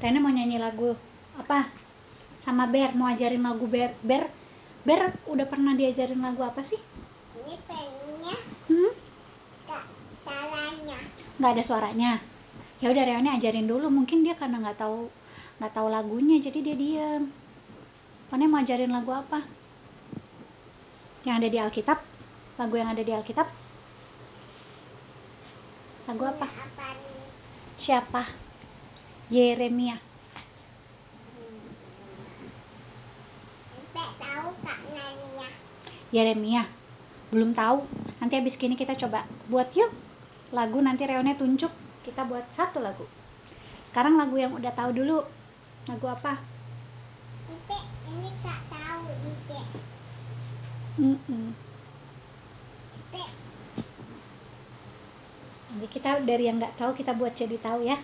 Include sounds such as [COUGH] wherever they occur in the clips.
Rena mau nyanyi lagu apa? Sama Ber, mau ajarin lagu Ber. Ber, Ber udah pernah diajarin lagu apa sih? Ini pennya Hmm? tak salahnya. Nggak ada suaranya. Ya udah Reone ajarin dulu. Mungkin dia karena nggak tahu nggak tahu lagunya, jadi dia diam. Rene mau ajarin lagu apa? Yang ada di Alkitab? Lagu yang ada di Alkitab? Lagu apa? Siapa? Yeremia. Yeremia. Belum tahu. Nanti habis gini kita coba buat yuk. Lagu nanti Reone tunjuk. Kita buat satu lagu. Sekarang lagu yang udah tahu dulu. Lagu apa? Ini kak tahu. Mm-mm. Ente Nanti kita dari yang nggak tahu kita buat jadi tahu ya.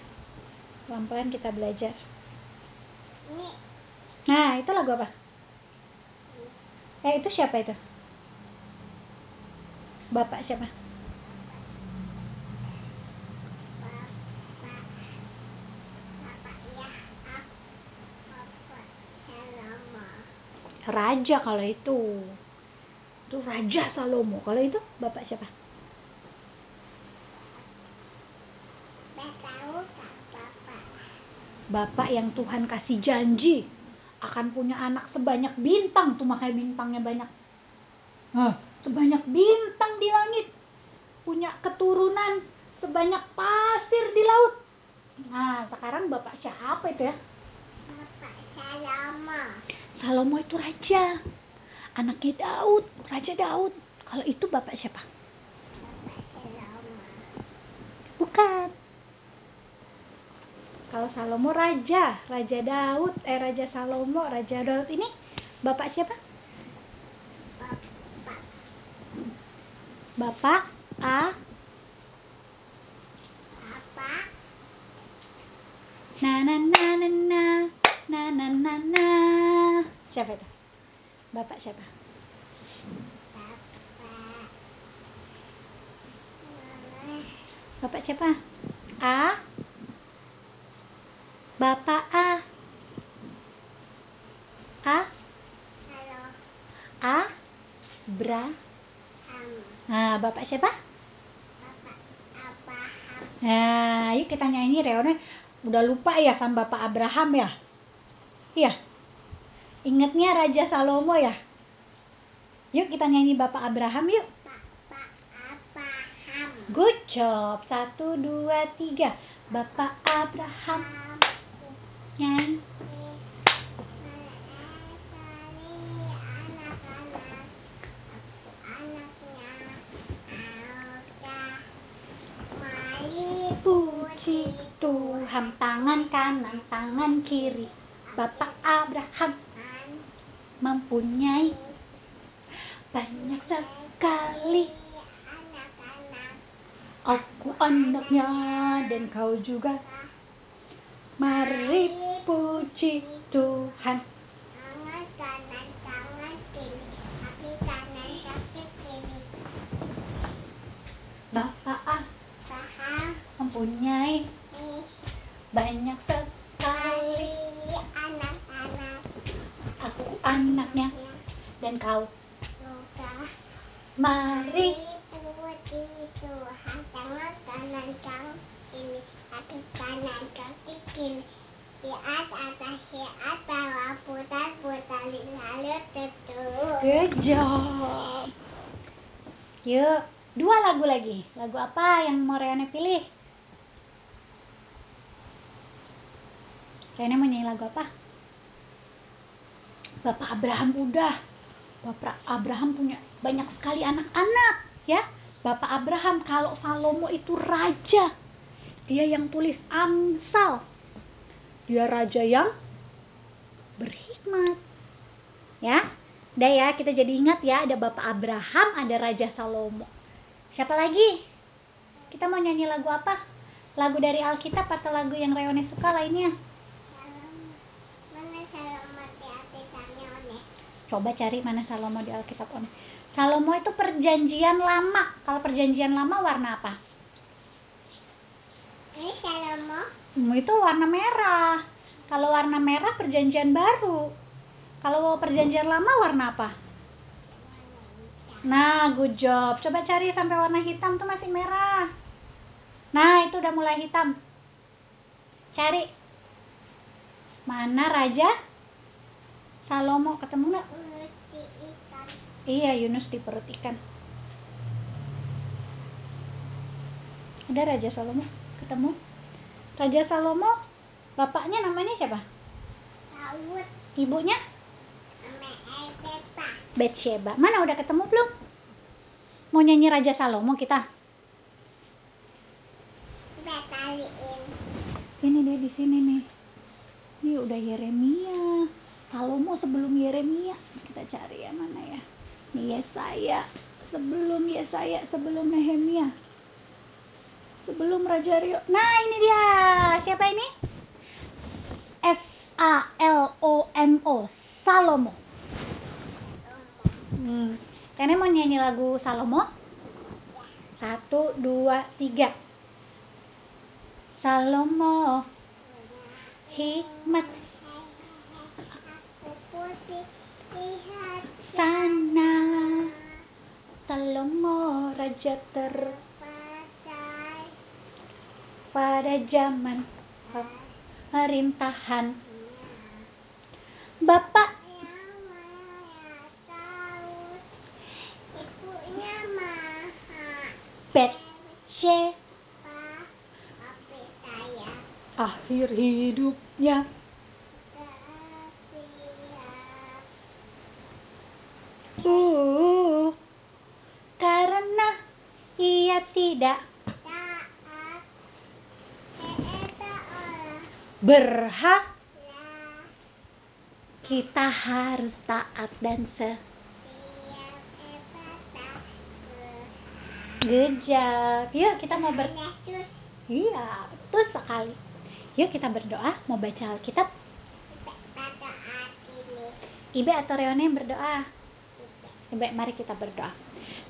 Pelan-pelan kita belajar. ini Nah, itu lagu apa? Eh, itu siapa itu? Bapak siapa? Raja kalau itu. Itu Raja Salomo. Kalau itu bapak siapa? Ente tahu kak bapak. Bapak yang Tuhan kasih janji akan punya anak sebanyak bintang tuh makanya bintangnya banyak. Hah, sebanyak bintang di langit. Punya keturunan sebanyak pasir di laut. Nah, sekarang bapak siapa itu ya? Bapak selama. Salomo itu raja. Anaknya Daud, Raja Daud. Kalau itu bapak siapa? Bapak selama. Bukan. Kalau Salomo raja, Raja Daud, eh Raja Salomo, Raja Daud. Ini bapak siapa? Bapak Bra. Nah, Bapak siapa? Bapak Abraham. Nah, yuk kita nyanyi Reone udah lupa ya sama Bapak Abraham ya? Iya. Ingatnya Raja Salomo ya? Yuk kita nyanyi Bapak Abraham yuk. Bapak Abraham. Good job. Satu, dua, tiga. Bapak Abraham. Nyanyi. Tuhan tangan kanan, tangan kiri. Bapak Abraham mempunyai banyak sekali. Aku anaknya dan kau juga. Mari puji Tuhan. Bapak mempunyai banyak sekali. anak-anak. Aku anaknya dan kau. Mari puji Tuhan. Tangan kanan, tangan kiri, kaki kanan, kaki kiri. Di atas, di atas, bawah, putar, putar, lalu tutup. Good job. Yuk, dua lagu lagi. Lagu apa yang mau Reone pilih? Reone mau nyanyi lagu apa? Bapak Abraham udah. Bapak Abraham punya banyak sekali anak-anak, ya. Bapak Abraham kalau Salomo itu raja. Dia yang tulis Amsal. Dia raja yang berhikmat. Ya, Udah ya, kita jadi ingat ya, ada Bapak Abraham, ada Raja Salomo. Siapa lagi? Kita mau nyanyi lagu apa? Lagu dari Alkitab atau lagu yang Reone suka lainnya? Mana selamat di hati tanya oleh Coba cari mana Salomo di Alkitab One. Salomo itu perjanjian lama. Kalau perjanjian lama warna apa? Ini Salomo Hmm, itu warna merah. Kalau warna merah perjanjian baru. Kalau perjanjian lama warna apa? Nah, good job. Coba cari sampai warna hitam tuh masih merah. Nah, itu udah mulai hitam. Cari. Mana raja? Salomo ketemu nggak? Iya, Yunus di perut ikan. Ada Raja Salomo ketemu. Raja Salomo, bapaknya namanya siapa? Laut. Ibunya. Betsheba. Mana udah ketemu belum? Mau nyanyi Raja Salomo kita? Betaliin. Ini dia di sini nih. Ini udah Yeremia. Salomo sebelum Yeremia. Kita cari ya mana ya. Ini Yesaya. Sebelum Yesaya, sebelum Nehemia. Sebelum Raja Rio. Nah, ini dia. Siapa ini? S A L O M O. Salomo. Hmm. Kalian mau nyanyi lagu Salomo? Satu, dua, tiga. Salomo hikmat sana Salomo raja ter pada zaman pemerintahan Bapak Maya tahu. Ibunya maha. Bet She Pak. Tapi saya akhir hidupnya tak siap. uh, karena ia tidak Taat. Eta olah. Berhak kita harus taat dan se Gejak. Yuk kita mau ber. Iya, betul sekali. Yuk kita berdoa, mau baca Alkitab. Ibe atau Reone yang berdoa? Ibe, mari kita berdoa.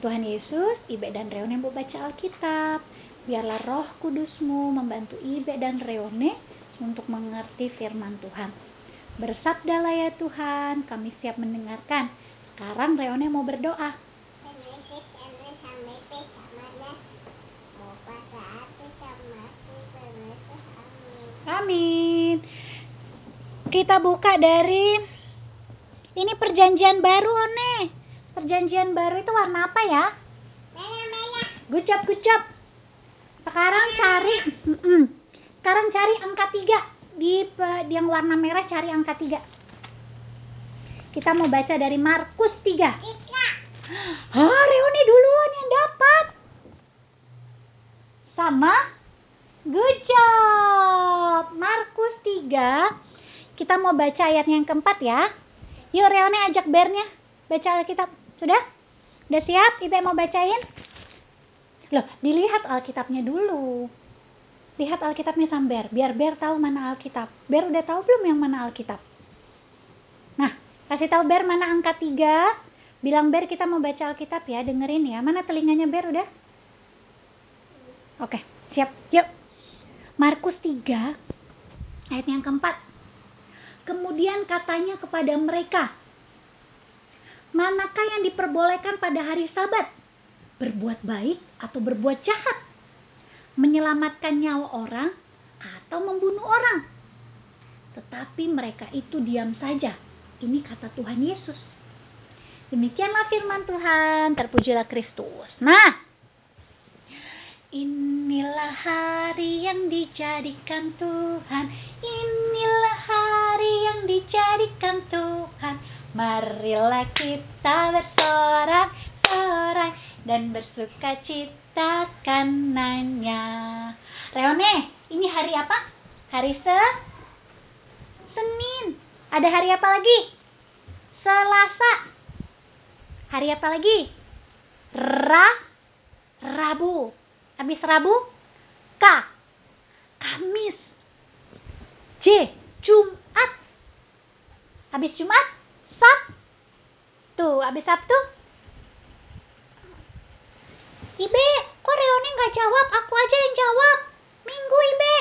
Tuhan Yesus, Ibe dan Reone mau baca Alkitab. Biarlah roh kudusmu membantu Ibe dan Reone untuk mengerti firman Tuhan. Bersabdalah ya Tuhan, kami siap mendengarkan. Sekarang Reone mau berdoa. Amin. Kita buka dari ini perjanjian baru, One. Perjanjian baru itu warna apa ya? Merah merah. Good job, good job. Sekarang cari mm-mm. Sekarang cari angka 3 di di yang warna merah cari angka 3. Kita mau baca dari Markus 3. Tiga. Ah, Reoni duluan yang dapat. Sama? Good job. Markus 3. Kita mau baca ayat yang keempat ya. Yuk Reone ajak Bernya baca Alkitab. Sudah? Udah siap? Ibe mau bacain? Loh, dilihat Alkitabnya dulu. Lihat Alkitabnya sambil biar Ber tahu mana Alkitab. Ber udah tahu belum yang mana Alkitab? Nah, kasih tahu Ber mana angka 3. Bilang Ber kita mau baca Alkitab ya, dengerin ya. Mana telinganya Ber udah? Oke, siap. Yuk. Markus 3 ayat yang keempat. Kemudian katanya kepada mereka, Manakah yang diperbolehkan pada hari sabat? Berbuat baik atau berbuat jahat? Menyelamatkan nyawa orang atau membunuh orang? Tetapi mereka itu diam saja. Ini kata Tuhan Yesus. Demikianlah firman Tuhan, terpujilah Kristus. Nah, inilah hari yang dijadikan Tuhan. Inilah hari yang dijadikan Tuhan. Marilah kita bersorak-sorai dan bersuka cita karenanya. Reone, ini hari apa? Hari se Senin. Ada hari apa lagi? Selasa. Hari apa lagi? Ra Rabu. Habis Rabu? K. Kamis. J. Jumat. Habis Jumat? Sabtu. Habis Sabtu? Ibe, kok Reone nggak jawab? Aku aja yang jawab. Minggu, Ibe.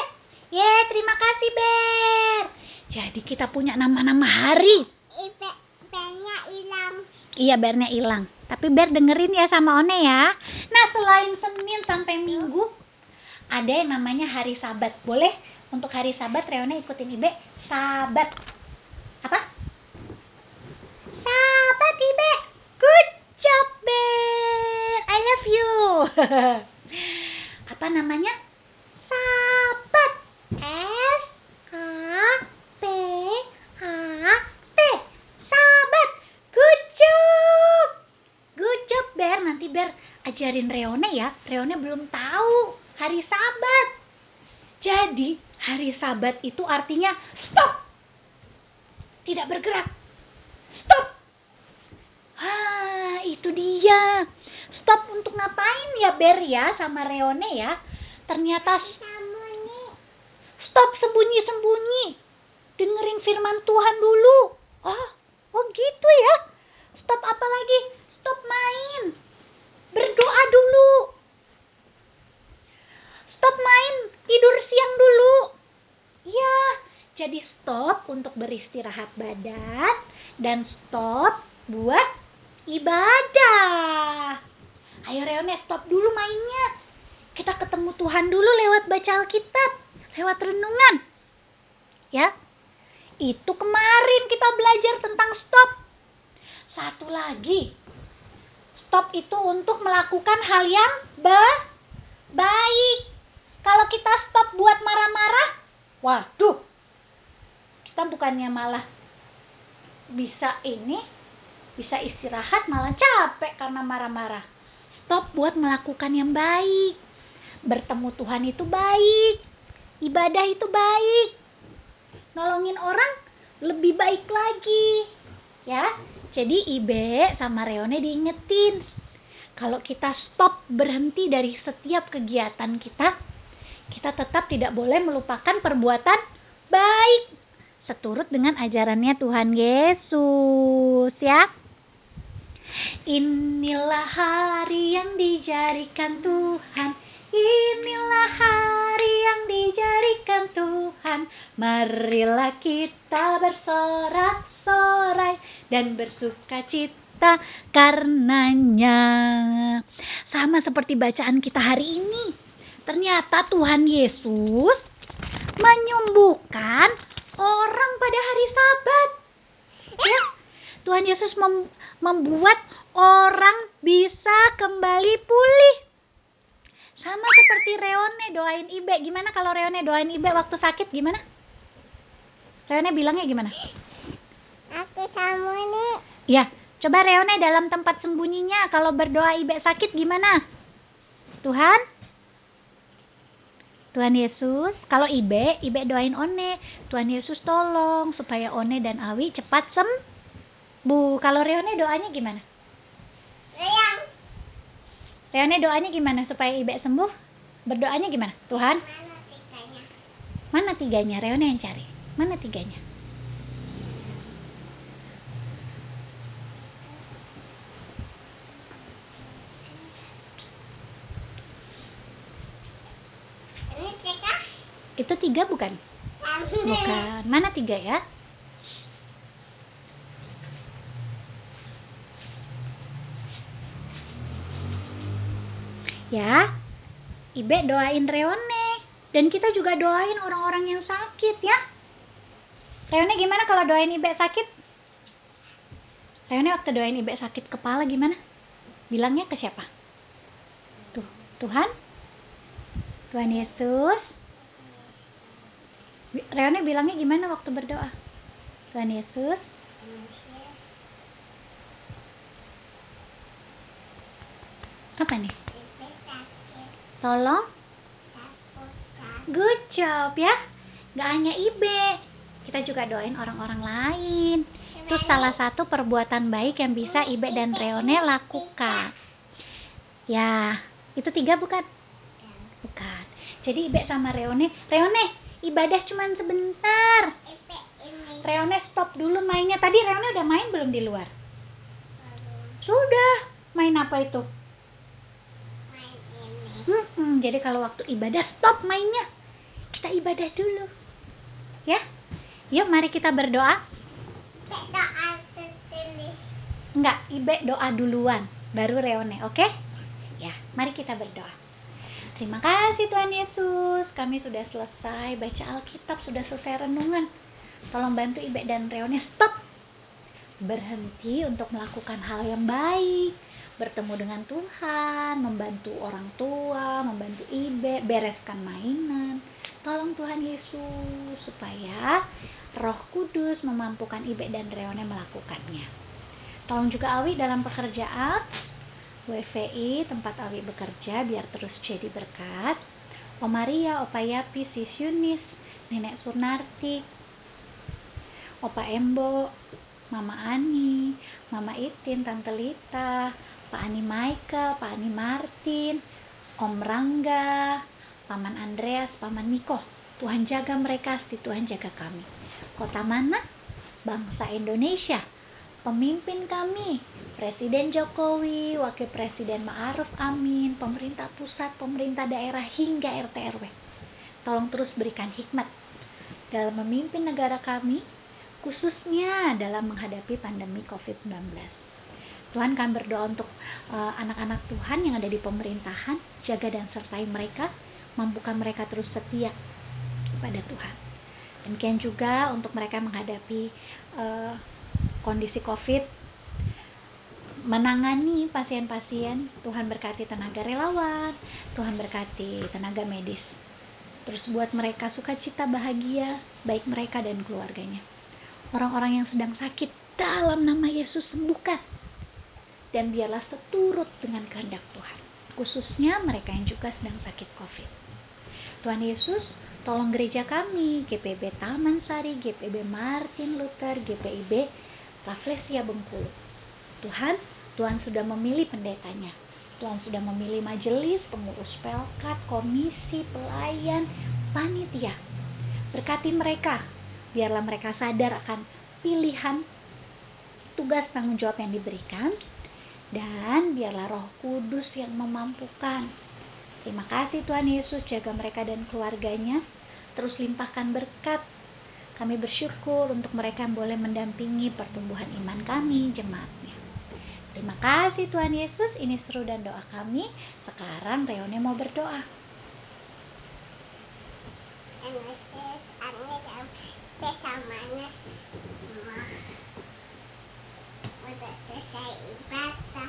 Ye, terima kasih, Ber. Jadi kita punya nama-nama hari. Ibe, banyak hilang. Iya, bernya hilang. Tapi Ber dengerin ya sama One ya. Nah, selain Senin sampai Minggu, ada yang namanya hari Sabat. Boleh untuk hari Sabat Reone ikutin Ibe. Sabat. Apa? Sabat Ibe. Good job, Ber. I love you. [LAUGHS] Apa namanya? Sabat. S A P A T. Job. Good job, Ber. Nanti Ber ajarin Reone ya. Reone belum tahu hari Sabat. Jadi, hari Sabat itu artinya stop. Tidak bergerak. Stop. Ah, itu dia. Stop untuk ngapain ya, Ber ya sama Reone ya? Ternyata. Stop sembunyi-sembunyi. Dengerin firman Tuhan dulu. Oh, oh gitu ya. Stop apa lagi? Stop main. Berdoa dulu. Stop main, tidur siang dulu. Ya, jadi stop untuk beristirahat badan dan stop buat ibadah. Ayo Reone stop dulu mainnya. Kita ketemu Tuhan dulu lewat baca Alkitab, lewat renungan. Ya. Itu kemarin kita belajar tentang stop. Satu lagi. Stop itu untuk melakukan hal yang ba- baik. Kalau kita stop buat marah-marah, waduh. Kita bukannya malah bisa ini, bisa istirahat malah capek karena marah-marah. Stop buat melakukan yang baik. Bertemu Tuhan itu baik. Ibadah itu baik. Nolongin orang lebih baik lagi. Ya. Jadi Ibe sama Reone diingetin. Kalau kita stop berhenti dari setiap kegiatan kita, kita tetap tidak boleh melupakan perbuatan baik seturut dengan ajarannya Tuhan Yesus ya. Inilah hari yang dijadikan Tuhan. Inilah hari yang dijadikan Tuhan. Marilah kita bersorak-sorai dan bersuka cita karenanya. Sama seperti bacaan kita hari ini. Ternyata Tuhan Yesus menyembuhkan orang pada hari Sabat. Ya, Tuhan Yesus mem- membuat orang bisa kembali pulih. Sama seperti Reone doain Ibe. Gimana kalau Reone doain Ibe waktu sakit gimana? Reone bilangnya gimana? Aku kamu nih. Ya, coba Reone dalam tempat sembunyinya kalau berdoa Ibe sakit gimana? Tuhan Tuhan Yesus, kalau Ibe, Ibe doain One. Tuhan Yesus tolong supaya One dan Awi cepat sembuh. Kalau Reone doanya gimana? Sayang. Reone doanya gimana supaya Ibe sembuh? Berdoanya gimana? Tuhan, Mana tikanya? mana tiganya? Reone yang cari. Mana tiganya? Ini tiga. Itu tiga bukan? Bukan. Mana tiga ya? Ya, Ibe doain Reone. Dan kita juga doain orang-orang yang sakit ya. Reone gimana kalau doain Ibe sakit? Reone waktu doain Ibe sakit kepala gimana? Bilangnya ke siapa? Tuh, Tuhan? Tuhan Yesus? Reone bilangnya gimana waktu berdoa? Tuhan Yesus, apa nih? Tolong, good job ya. Gak hanya Ibe, kita juga doain orang-orang lain. Itu salah satu perbuatan baik yang bisa Ibe dan Reone lakukan. Ya, itu tiga bukan? Bukan. Jadi Ibe sama Reone, Reone ibadah cuman sebentar. Reone stop dulu mainnya. Tadi Reone udah main belum di luar? Sudah. Main apa itu? Mm-mm, jadi kalau waktu ibadah stop mainnya. Kita ibadah dulu. Ya. Yuk mari kita berdoa. Enggak, Ibe doa duluan, baru Reone, oke? Ya, mari kita berdoa. Terima kasih Tuhan Yesus, kami sudah selesai baca Alkitab, sudah selesai renungan. Tolong bantu Ibe dan Reone stop. Berhenti untuk melakukan hal yang baik, bertemu dengan Tuhan, membantu orang tua, membantu Ibe, bereskan mainan. Tolong Tuhan Yesus supaya Roh Kudus memampukan Ibe dan Reone melakukannya. Tolong juga Awi dalam pekerjaan WVI tempat Awi bekerja biar terus jadi berkat. Om Maria, Opa Yapi, Sis Yunis, Nenek Sunarti, Opa Embo, Mama Ani, Mama Itin, Tante Lita, Pak Ani Michael, Pak Ani Martin, Om Rangga, Paman Andreas, Paman Niko. Tuhan jaga mereka, si Tuhan jaga kami. Kota mana? Bangsa Indonesia. Pemimpin kami, Presiden Jokowi, Wakil Presiden Ma'aruf Amin, pemerintah pusat, pemerintah daerah hingga RT RW. Tolong terus berikan hikmat dalam memimpin negara kami, khususnya dalam menghadapi pandemi COVID-19. Tuhan kami berdoa untuk uh, anak-anak Tuhan yang ada di pemerintahan, jaga dan sertai mereka, mampukan mereka terus setia kepada Tuhan. Demikian juga untuk mereka menghadapi uh, kondisi COVID, menangani pasien-pasien, Tuhan berkati tenaga relawan, Tuhan berkati tenaga medis. Terus buat mereka sukacita bahagia, baik mereka dan keluarganya. Orang-orang yang sedang sakit dalam nama Yesus sembuhkan. Dan biarlah seturut dengan kehendak Tuhan. Khususnya mereka yang juga sedang sakit COVID. Tuhan Yesus, tolong gereja kami, GPB Taman Sari, GPB Martin Luther, GPIB Rafflesia Bengkulu. Tuhan, Tuhan sudah memilih pendetanya. Tuhan sudah memilih majelis, pengurus pelkat, komisi, pelayan, panitia. Berkati mereka, biarlah mereka sadar akan pilihan tugas tanggung jawab yang diberikan dan biarlah Roh Kudus yang memampukan. Terima kasih Tuhan Yesus jaga mereka dan keluarganya. Terus limpahkan berkat. Kami bersyukur untuk mereka yang boleh mendampingi pertumbuhan iman kami, jemaatnya. Terima kasih Tuhan Yesus, ini seru dan doa kami. Sekarang Reone mau berdoa. Jam sesamanya ma. Udah selesai ibadah ma.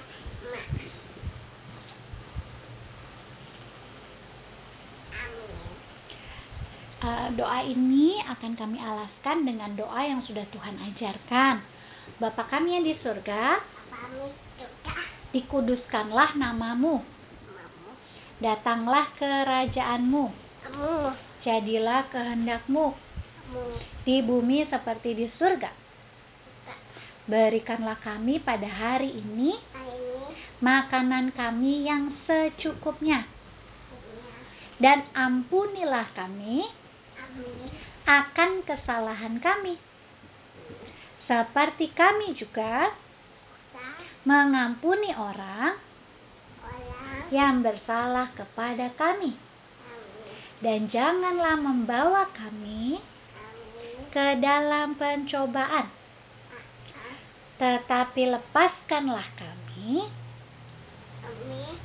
Amin. Uh, doa ini akan kami alaskan dengan doa yang sudah Tuhan ajarkan. Bapa kami yang di surga, dikuduskanlah namamu, mamu. datanglah kerajaanmu, jadilah kehendakmu di bumi seperti di surga. Berikanlah kami pada hari ini makanan kami yang secukupnya, dan ampunilah kami. Akan kesalahan kami, seperti kami juga mengampuni orang yang bersalah kepada kami, dan janganlah membawa kami ke dalam pencobaan, tetapi lepaskanlah kami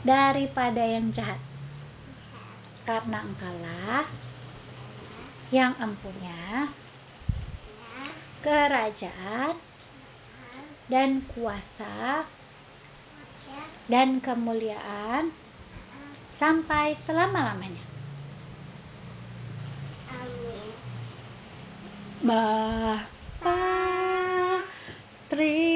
daripada yang jahat, karena Engkaulah yang empunya kerajaan dan kuasa dan kemuliaan sampai selama-lamanya. Amin. Bapa terima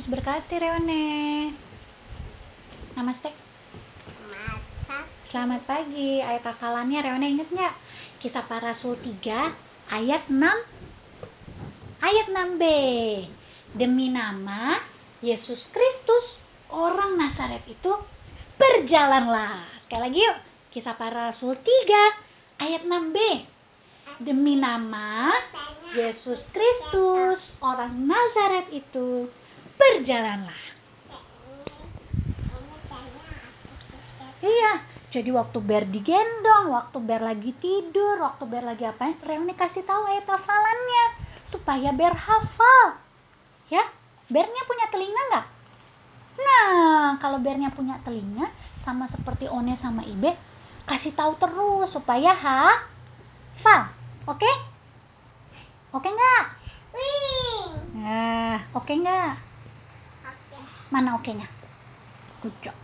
Yesus berkati Reone. Namaste. Selamat pagi. Ayat hafalannya Reone inget nggak? Kisah para Rasul 3 ayat 6 ayat 6b. Demi nama Yesus Kristus orang Nazaret itu berjalanlah. Sekali lagi yuk. Kisah para Rasul 3 ayat 6b. Demi nama Yesus Kristus orang Nazaret itu berjalanlah. Iya, jadi waktu Ber digendong, waktu Ber lagi tidur, waktu Ber lagi apa? Reuni kasih tahu ayat hafalannya supaya Ber hafal. Ya, Bernya punya telinga nggak? Nah, kalau Bernya punya telinga, sama seperti One sama Ibe, kasih tahu terus supaya hafal. Oke? Oke nggak? Wing. Nah, oke nggak? Oke. Mana oke-nya? Good job.